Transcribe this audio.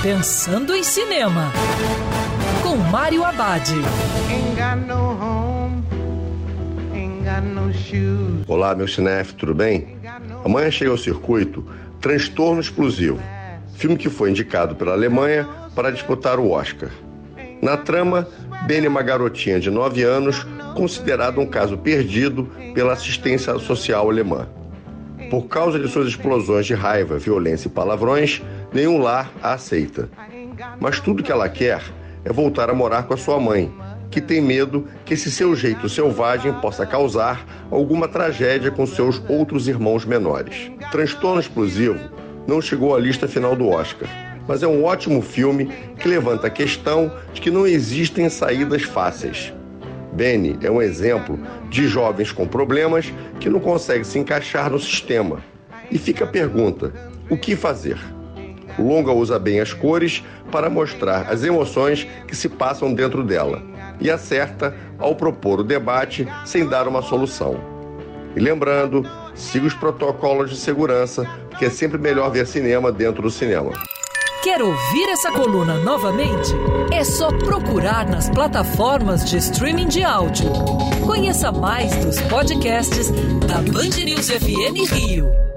Pensando em Cinema, com Mário Abad. Olá, meu cinef, tudo bem? Amanhã chega ao circuito Transtorno Explosivo, filme que foi indicado pela Alemanha para disputar o Oscar. Na trama, Benny é uma garotinha de 9 anos, considerada um caso perdido pela assistência social alemã. Por causa de suas explosões de raiva, violência e palavrões, nenhum lar a aceita. Mas tudo que ela quer é voltar a morar com a sua mãe, que tem medo que esse seu jeito selvagem possa causar alguma tragédia com seus outros irmãos menores. Transtorno Explosivo não chegou à lista final do Oscar, mas é um ótimo filme que levanta a questão de que não existem saídas fáceis. Benny é um exemplo de jovens com problemas que não conseguem se encaixar no sistema. E fica a pergunta: o que fazer? Longa usa bem as cores para mostrar as emoções que se passam dentro dela e acerta ao propor o debate sem dar uma solução. E lembrando, siga os protocolos de segurança, porque é sempre melhor ver cinema dentro do cinema. Quer ouvir essa coluna novamente? É só procurar nas plataformas de streaming de áudio. Conheça mais dos podcasts da Band News FM Rio.